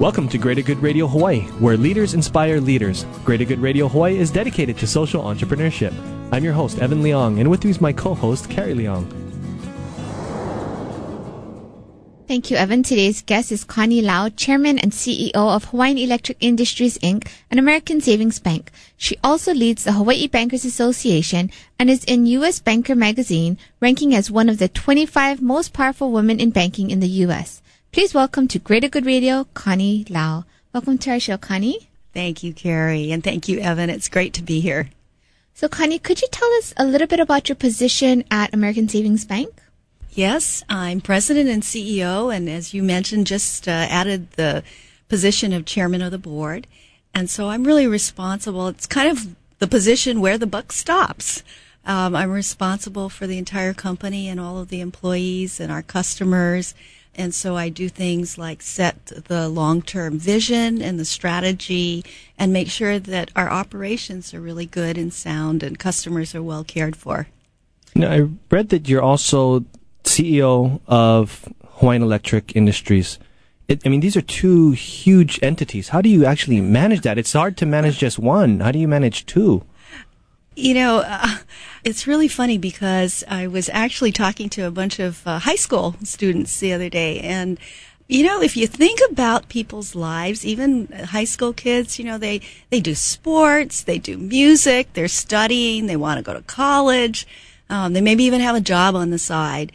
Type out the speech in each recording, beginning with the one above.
Welcome to Greater Good Radio Hawaii, where leaders inspire leaders. Greater Good Radio Hawaii is dedicated to social entrepreneurship. I'm your host, Evan Leong, and with me is my co host, Carrie Leong. Thank you, Evan. Today's guest is Connie Lau, Chairman and CEO of Hawaiian Electric Industries Inc., an American savings bank. She also leads the Hawaii Bankers Association and is in U.S. Banker magazine, ranking as one of the 25 most powerful women in banking in the U.S. Please welcome to Greater Good Radio, Connie Lau. Welcome to our show, Connie. Thank you, Carrie, and thank you, Evan. It's great to be here. So, Connie, could you tell us a little bit about your position at American Savings Bank? Yes, I'm president and CEO, and as you mentioned, just uh, added the position of chairman of the board. And so I'm really responsible. It's kind of the position where the buck stops. Um, I'm responsible for the entire company and all of the employees and our customers and so I do things like set the long term vision and the strategy and make sure that our operations are really good and sound and customers are well cared for. Now, I read that you're also CEO of Hawaiian Electric Industries. It, I mean, these are two huge entities. How do you actually manage that? It's hard to manage just one. How do you manage two? You know, uh, it's really funny because I was actually talking to a bunch of uh, high school students the other day, and you know, if you think about people's lives, even high school kids, you know, they they do sports, they do music, they're studying, they want to go to college, um, they maybe even have a job on the side,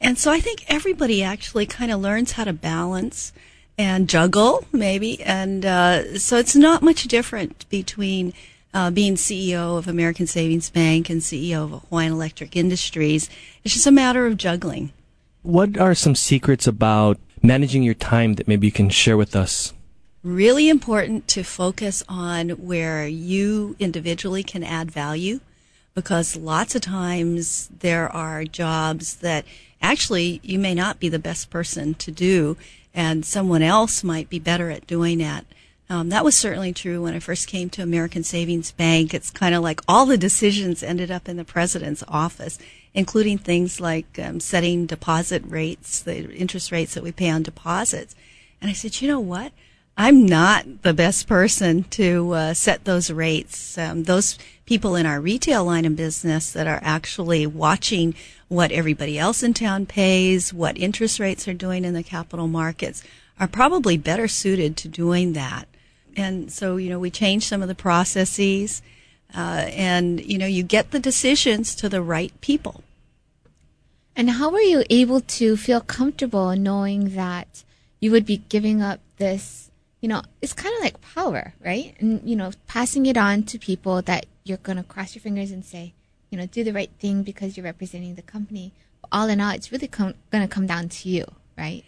and so I think everybody actually kind of learns how to balance and juggle, maybe, and uh, so it's not much different between uh, being CEO of American Savings Bank and CEO of Hawaiian Electric Industries. It's just a matter of juggling. What are some secrets about managing your time that maybe you can share with us? Really important to focus on where you individually can add value because lots of times there are jobs that actually you may not be the best person to do and someone else might be better at doing it. Um, that was certainly true when I first came to American Savings Bank. It's kind of like all the decisions ended up in the president's office, including things like um, setting deposit rates, the interest rates that we pay on deposits. And I said, you know what? I'm not the best person to uh, set those rates. Um, those people in our retail line of business that are actually watching what everybody else in town pays, what interest rates are doing in the capital markets, are probably better suited to doing that and so you know we change some of the processes uh, and you know you get the decisions to the right people. And how were you able to feel comfortable knowing that you would be giving up this you know it's kind of like power right? And you know passing it on to people that you're going to cross your fingers and say you know do the right thing because you're representing the company. But all in all it's really com- going to come down to you right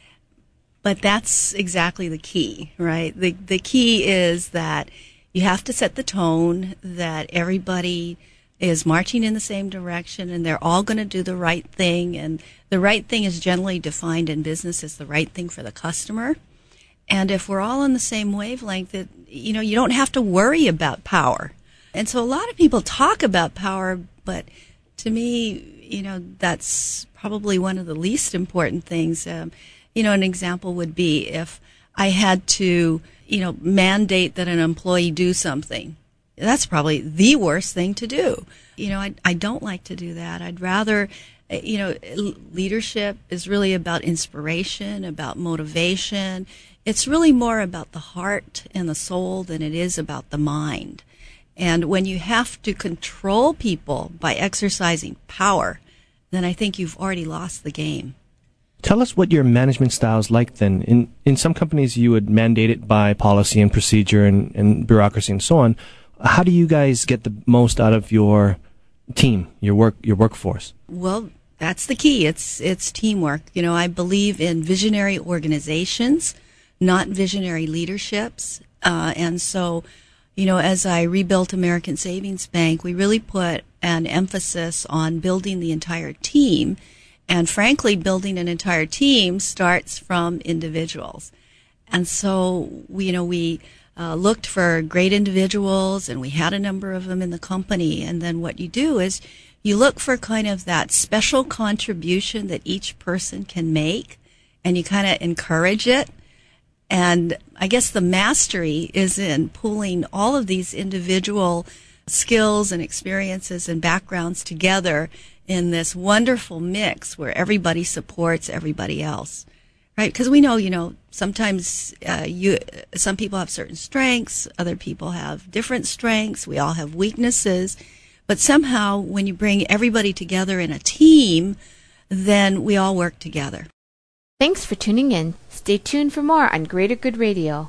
but that's exactly the key, right? The, the key is that you have to set the tone that everybody is marching in the same direction and they're all going to do the right thing. And the right thing is generally defined in business as the right thing for the customer. And if we're all on the same wavelength, that, you know, you don't have to worry about power. And so a lot of people talk about power, but to me, you know, that's probably one of the least important things. Um, you know, an example would be if I had to, you know, mandate that an employee do something. That's probably the worst thing to do. You know, I, I don't like to do that. I'd rather, eh, you know, leadership is really about inspiration, about motivation. It's really more about the heart and the soul than it is about the mind. And when you have to control people by exercising power, then I think you've already lost the game. Tell us what your management style is like then. In, in some companies, you would mandate it by policy and procedure and, and bureaucracy and so on. How do you guys get the most out of your team, your work, your workforce? Well, that's the key. It's, it's teamwork. You know, I believe in visionary organizations not visionary leaderships. Uh, and so, you know, as I rebuilt American Savings Bank, we really put an emphasis on building the entire team. And frankly, building an entire team starts from individuals. And so, you know, we uh, looked for great individuals and we had a number of them in the company. And then what you do is you look for kind of that special contribution that each person can make and you kind of encourage it. And I guess the mastery is in pulling all of these individual skills and experiences and backgrounds together in this wonderful mix where everybody supports everybody else. Right? Because we know, you know, sometimes uh, you, some people have certain strengths, other people have different strengths. We all have weaknesses, but somehow when you bring everybody together in a team, then we all work together. Thanks for tuning in. Stay tuned for more on Greater Good Radio.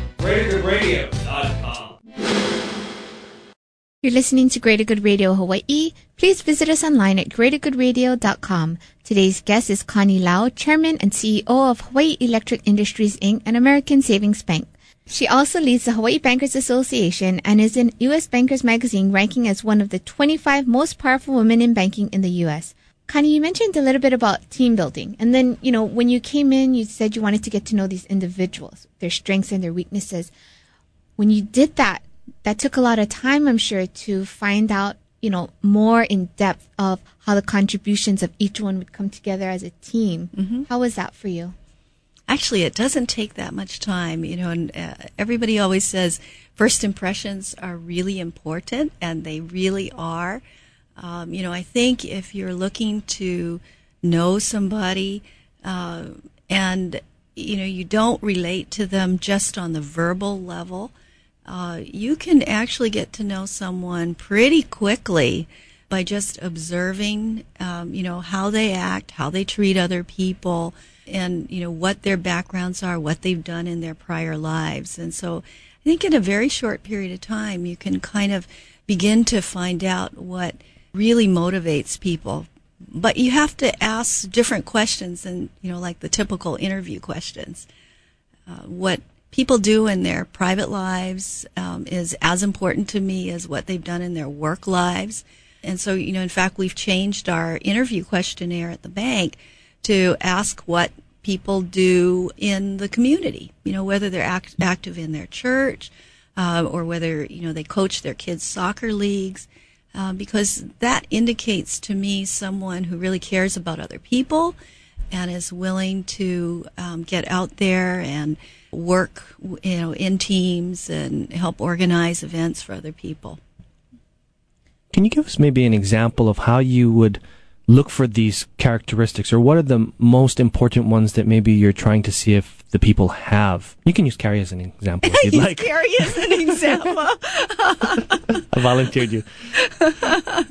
greatergoodradio.com. You're listening to Greater Good Radio Hawaii. Please visit us online at greatergoodradio.com. Today's guest is Connie Lau, Chairman and CEO of Hawaii Electric Industries Inc., and American savings bank. She also leads the Hawaii Bankers Association and is in U.S. Bankers Magazine ranking as one of the 25 most powerful women in banking in the U.S. Connie, you mentioned a little bit about team building. And then, you know, when you came in, you said you wanted to get to know these individuals, their strengths and their weaknesses. When you did that, that took a lot of time, I'm sure, to find out, you know, more in depth of how the contributions of each one would come together as a team. Mm-hmm. How was that for you? Actually, it doesn't take that much time, you know, and uh, everybody always says first impressions are really important, and they really are. Um, you know, I think if you're looking to know somebody uh, and, you know, you don't relate to them just on the verbal level, uh, you can actually get to know someone pretty quickly by just observing, um, you know, how they act, how they treat other people, and, you know, what their backgrounds are, what they've done in their prior lives. And so I think in a very short period of time, you can kind of begin to find out what really motivates people. But you have to ask different questions than, you know, like the typical interview questions. Uh, what people do in their private lives um, is as important to me as what they've done in their work lives. And so, you know, in fact, we've changed our interview questionnaire at the bank to ask what people do in the community, you know, whether they're act- active in their church uh, or whether, you know, they coach their kids' soccer leagues. Uh, because that indicates to me someone who really cares about other people and is willing to um, get out there and work, you know, in teams and help organize events for other people. Can you give us maybe an example of how you would look for these characteristics, or what are the most important ones that maybe you're trying to see if the people have? You can use Carrie as an example if you'd use like. Carrie as an example. I volunteered you.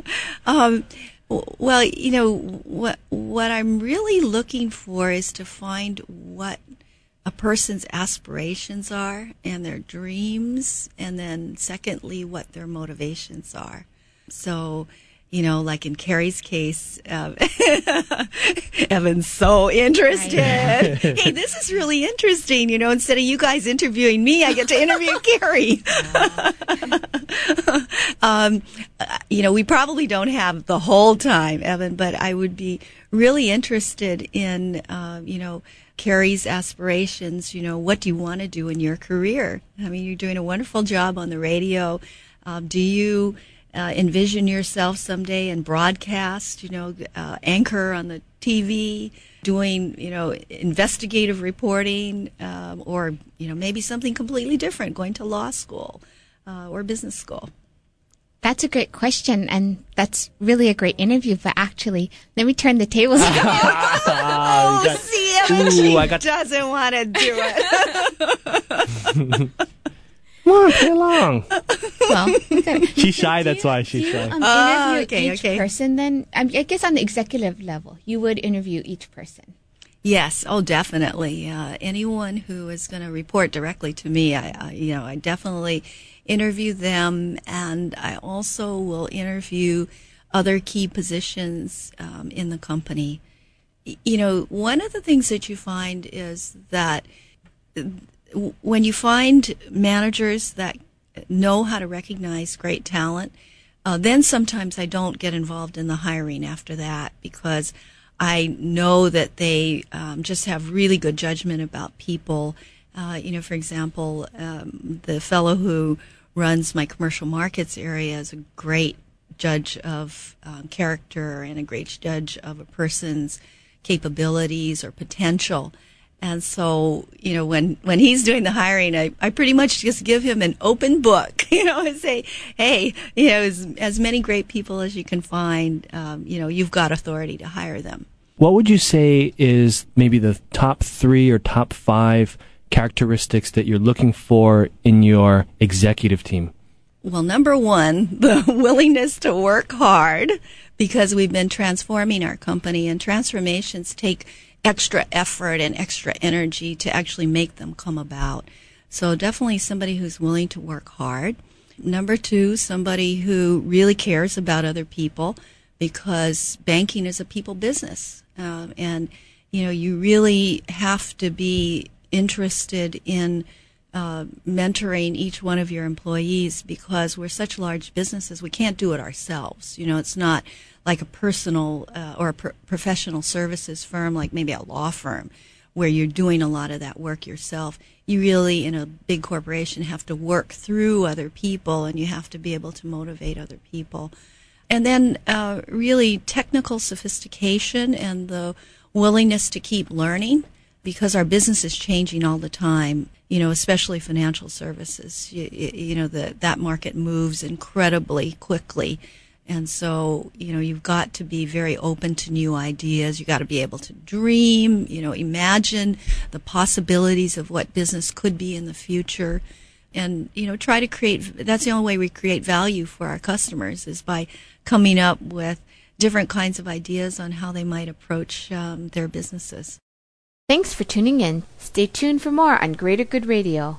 Um, well, you know what what I'm really looking for is to find what a person's aspirations are and their dreams, and then secondly, what their motivations are. So, you know, like in Carrie's case, um, Evan's so interested. hey, this is really interesting. You know, instead of you guys interviewing me, I get to interview Carrie. um, uh, you know, we probably don't have the whole time, Evan, but I would be really interested in, uh, you know, Carrie's aspirations, you know, what do you want to do in your career? I mean, you're doing a wonderful job on the radio. Um, do you uh, envision yourself someday and broadcast, you know, uh, anchor on the TV, doing, you know, investigative reporting, um, or, you know, maybe something completely different, going to law school uh, or business school? That's a great question, and that's really a great interview. But actually, let me turn the tables. oh, got- see, Ooh, she I got- doesn't want to do it. Come on, play along. well, okay. She's shy, that's why Do she's you shy. um, Ah, interview okay, each okay. person? Then um, I guess on the executive level, you would interview each person. Yes, oh, definitely. Uh, anyone who is going to report directly to me, I, I, you know, I definitely interview them, and I also will interview other key positions um, in the company. You know, one of the things that you find is that w- when you find managers that know how to recognize great talent, uh, then sometimes I don't get involved in the hiring after that because I know that they um, just have really good judgment about people. Uh, you know, for example, um, the fellow who runs my commercial markets area is a great judge of um, character and a great judge of a person's capabilities or potential. And so, you know, when, when he's doing the hiring, I, I pretty much just give him an open book, you know, and say, hey, you know, as, as many great people as you can find, um, you know, you've got authority to hire them. What would you say is maybe the top three or top five characteristics that you're looking for in your executive team? Well, number one, the willingness to work hard because we've been transforming our company and transformations take extra effort and extra energy to actually make them come about. So definitely somebody who's willing to work hard. Number two, somebody who really cares about other people because banking is a people business. Uh, and, you know, you really have to be interested in uh, mentoring each one of your employees because we're such large businesses. We can't do it ourselves. You know, it's not like a personal uh, or a pro- professional services firm, like maybe a law firm, where you're doing a lot of that work yourself. You really, in a big corporation, have to work through other people and you have to be able to motivate other people. And then, uh, really, technical sophistication and the willingness to keep learning because our business is changing all the time, you know, especially financial services. You, you know, the, that market moves incredibly quickly. And so, you know, you've got to be very open to new ideas. You've got to be able to dream, you know, imagine the possibilities of what business could be in the future. And, you know, try to create, that's the only way we create value for our customers is by coming up with different kinds of ideas on how they might approach um, their businesses. Thanks for tuning in. Stay tuned for more on Greater Good Radio.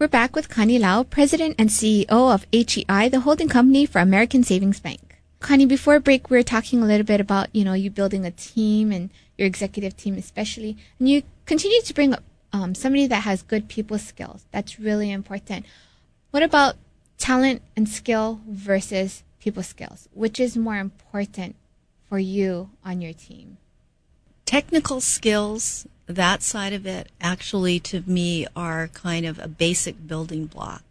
We're back with Connie Lau, President and CEO of HEI, the holding company for American Savings Bank. Connie, before break, we were talking a little bit about, you know, you building a team and your executive team especially. And you continue to bring up um, somebody that has good people skills. That's really important. What about talent and skill versus people skills? Which is more important for you on your team? technical skills, that side of it, actually to me are kind of a basic building block.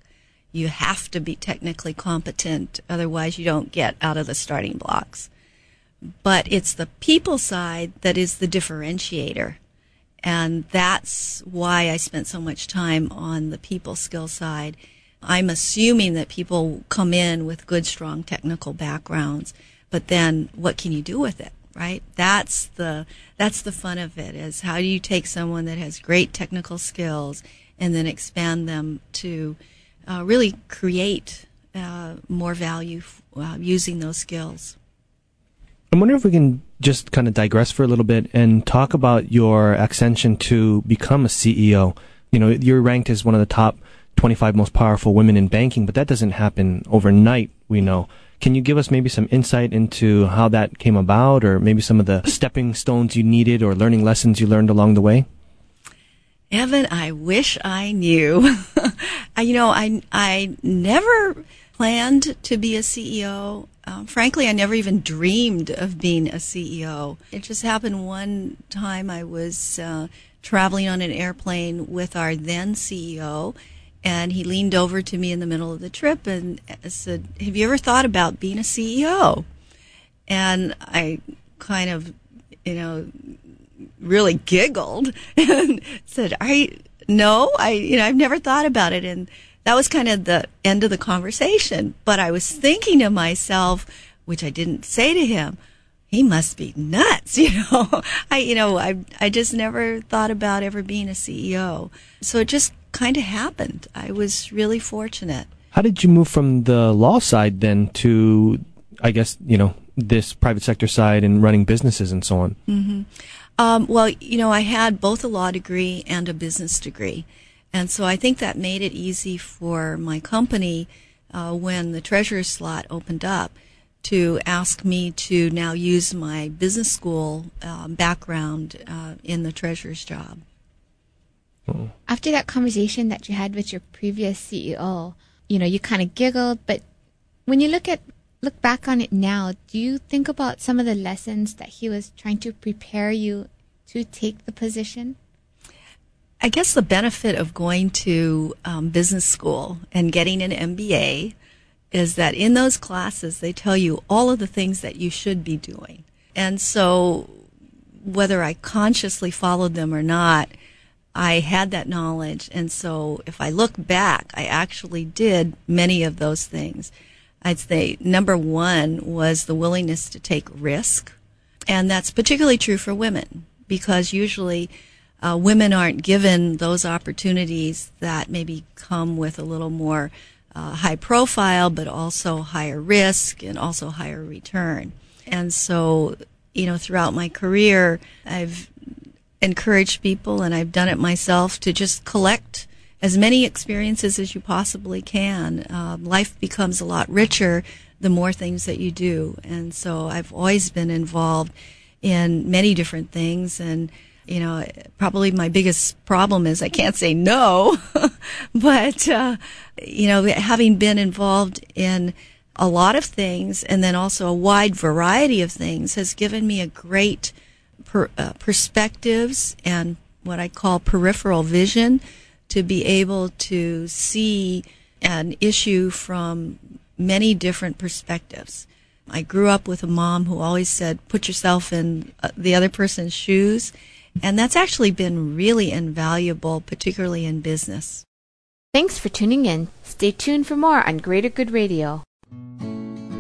You have to be technically competent, otherwise you don't get out of the starting blocks. But it's the people side that is the differentiator. And that's why I spent so much time on the people skill side. I'm assuming that people come in with good, strong technical backgrounds, but then what can you do with it? Right? That's the, that's the fun of it is how do you take someone that has great technical skills and then expand them to uh, really create uh, more value uh, using those skills. I wonder if we can just kind of digress for a little bit and talk about your ascension to become a CEO. You know, you're ranked as one of the top 25 most powerful women in banking, but that doesn't happen overnight, we know. Can you give us maybe some insight into how that came about or maybe some of the stepping stones you needed or learning lessons you learned along the way? Evan, I wish I knew. you know, I, I never planned to be a CEO. Um, frankly, I never even dreamed of being a CEO. It just happened one time I was uh, traveling on an airplane with our then CEO, and he leaned over to me in the middle of the trip and said, Have you ever thought about being a CEO? And I kind of, you know, really giggled and said, "I no, I you know I've never thought about it." And that was kind of the end of the conversation. But I was thinking to myself, which I didn't say to him, he must be nuts, you know. I you know I I just never thought about ever being a CEO. So it just kind of happened. I was really fortunate. How did you move from the law side then to I guess, you know, this private sector side and running businesses and so on? Mm-hmm. Um, well, you know, I had both a law degree and a business degree. And so I think that made it easy for my company uh, when the treasurer slot opened up to ask me to now use my business school uh, background uh, in the treasurer's job. After that conversation that you had with your previous CEO, you know, you kind of giggled, but when you look at look back on it now, do you think about some of the lessons that he was trying to prepare you to take the position? I guess the benefit of going to um, business school and getting an MBA is that in those classes they tell you all of the things that you should be doing. And so whether I consciously followed them or not, I had that knowledge. And so if I look back, I actually did many of those things. I'd say number one was the willingness to take risk. And that's particularly true for women because usually uh, women aren't given those opportunities that maybe come with a little more uh, high profile, but also higher risk and also higher return. And so, you know, throughout my career, I've encouraged people and I've done it myself to just collect as many experiences as you possibly can. Uh, life becomes a lot richer the more things that you do. And so I've always been involved in many different things. And, you know, probably my biggest problem is I can't say no. but, uh, you know, having been involved in a lot of things and then also a wide variety of things has given me a great per, uh, perspectives and what I call peripheral vision to be able to see an issue from many different perspectives. I grew up with a mom who always said, put yourself in uh, the other person's shoes. And that's actually been really invaluable, particularly in business. Thanks for tuning in. Stay tuned for more on Greater Good Radio.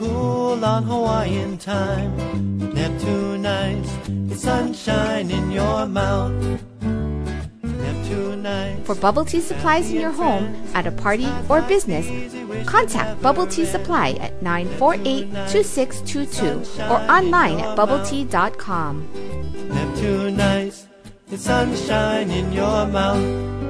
cool on Hawaiian time. Neptune it's sunshine in your mouth. For bubble tea supplies in your home, at a party, or business, contact Bubble Tea Supply at 948 2622 or online at bubbletea.com. Neptune nights, it's sunshine in your mouth.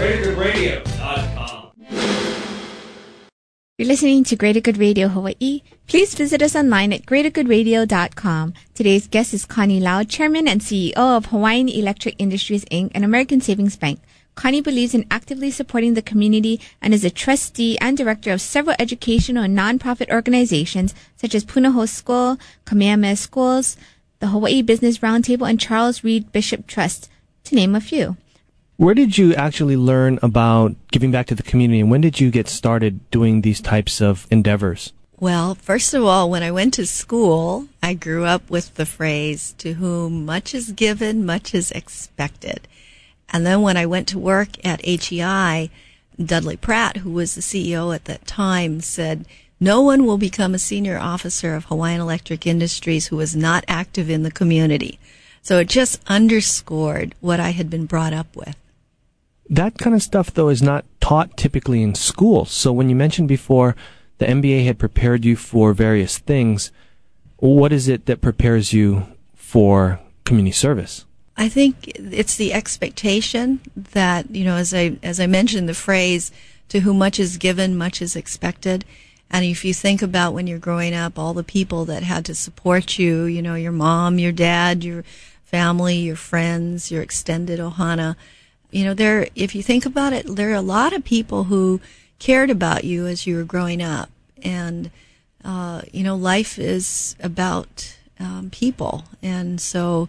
greatergoodradio.com. You're listening to Greater Good Radio Hawaii. Please visit us online at greatergoodradio.com. Today's guest is Connie Lau, Chairman and CEO of Hawaiian Electric Industries Inc., and American savings bank. Connie believes in actively supporting the community and is a trustee and director of several educational and nonprofit organizations such as Punahou School, Kamehameha Schools, the Hawaii Business Roundtable, and Charles Reed Bishop Trust, to name a few. Where did you actually learn about giving back to the community, and when did you get started doing these types of endeavors? Well, first of all, when I went to school, I grew up with the phrase, to whom much is given, much is expected. And then when I went to work at HEI, Dudley Pratt, who was the CEO at that time, said, no one will become a senior officer of Hawaiian Electric Industries who is not active in the community. So it just underscored what I had been brought up with. That kind of stuff, though, is not taught typically in school. So when you mentioned before the MBA had prepared you for various things, what is it that prepares you for community service? I think it's the expectation that, you know, as I, as I mentioned the phrase, to whom much is given, much is expected. And if you think about when you're growing up, all the people that had to support you, you know, your mom, your dad, your family, your friends, your extended ohana, you know, there, if you think about it, there are a lot of people who cared about you as you were growing up. And, uh, you know, life is about um, people. And so,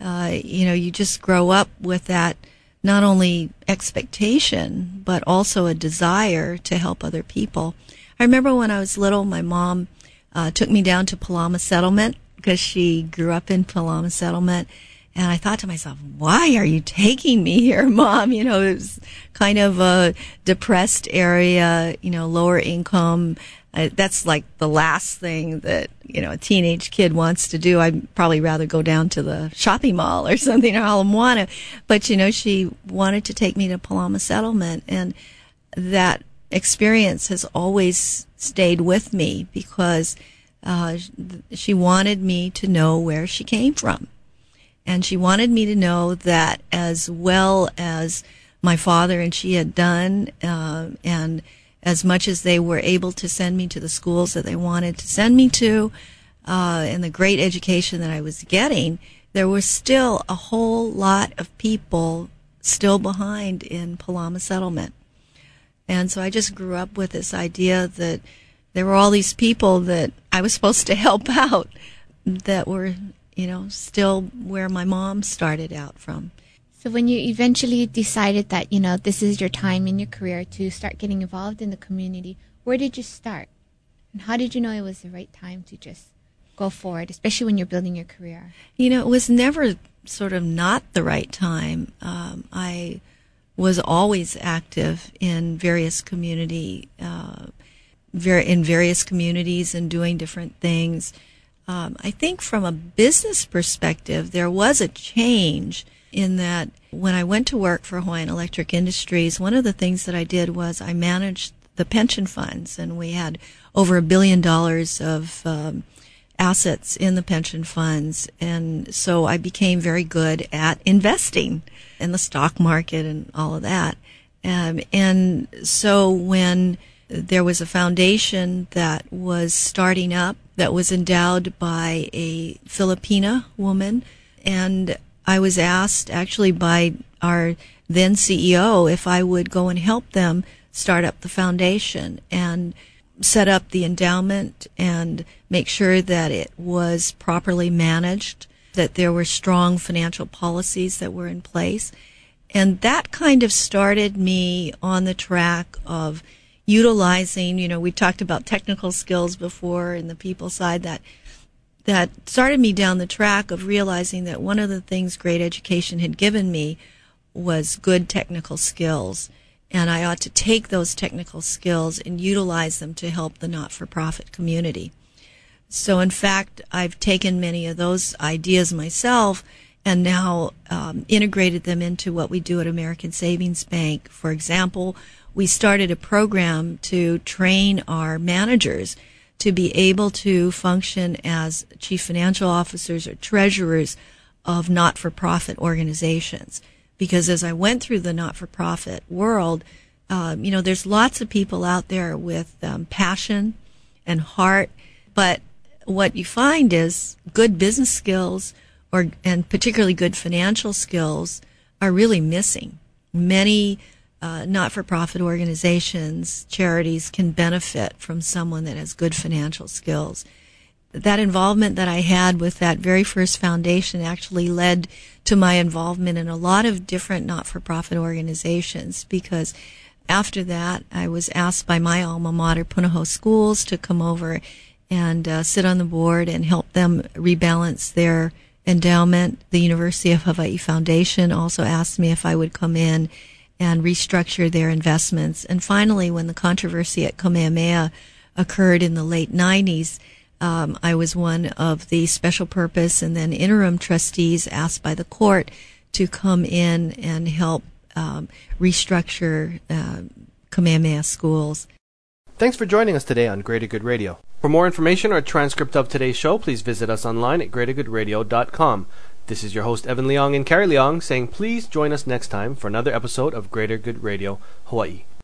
uh, you know, you just grow up with that not only expectation, but also a desire to help other people. I remember when I was little, my mom uh, took me down to Palama Settlement because she grew up in Palama Settlement. And I thought to myself, why are you taking me here, mom? You know, it was kind of a depressed area, you know, lower income. Uh, that's like the last thing that, you know, a teenage kid wants to do. I'd probably rather go down to the shopping mall or something or Ala Moana. But, you know, she wanted to take me to Palama Settlement. And that experience has always stayed with me because uh, she wanted me to know where she came from and she wanted me to know that as well as my father and she had done, uh, and as much as they were able to send me to the schools that they wanted to send me to, uh, and the great education that I was getting, there was still a whole lot of people still behind in Palama settlement. And so I just grew up with this idea that there were all these people that I was supposed to help out that were you know, still where my mom started out from. So when you eventually decided that, you know, this is your time in your career to start getting involved in the community, where did you start? And how did you know it was the right time to just go forward, especially when you're building your career? You know, it was never sort of not the right time. Um, I was always active in various community, uh, ver- in various communities and doing different things um, I think from a business perspective, there was a change in that when I went to work for Hawaiian Electric Industries, one of the things that I did was I managed the pension funds, and we had over a billion dollars of um, assets in the pension funds. And so I became very good at investing in the stock market and all of that. Um, and so when there was a foundation that was starting up that was endowed by a Filipina woman. And I was asked actually by our then CEO if I would go and help them start up the foundation and set up the endowment and make sure that it was properly managed, that there were strong financial policies that were in place. And that kind of started me on the track of utilizing, you know, we talked about technical skills before and the people side that that started me down the track of realizing that one of the things great education had given me was good technical skills and I ought to take those technical skills and utilize them to help the not-for-profit community. So, in fact, I've taken many of those ideas myself and now um, integrated them into what we do at American Savings Bank. For example, we started a program to train our managers to be able to function as chief financial officers or treasurers of not for profit organizations. Because as I went through the not for profit world, um, you know, there's lots of people out there with um, passion and heart, but what you find is good business skills or and particularly good financial skills are really missing. Many uh, not-for-profit organizations, charities can benefit from someone that has good financial skills. That involvement that I had with that very first foundation actually led to my involvement in a lot of different not-for-profit organizations because after that I was asked by my alma mater, Punahou Schools, to come over and uh, sit on the board and help them rebalance their endowment. The University of Hawaii Foundation also asked me if I would come in and restructure their investments. And finally, when the controversy at Kamehameha occurred in the late 90s, um, I was one of the special purpose and then interim trustees asked by the court to come in and help um, restructure uh, Kamehameha schools. Thanks for joining us today on Greater Good Radio. For more information or a transcript of today's show, please visit us online at greatergoodradio.com. This is your host, Evan Leong and Carrie Leong, saying please join us next time for another episode of Greater Good Radio Hawaii.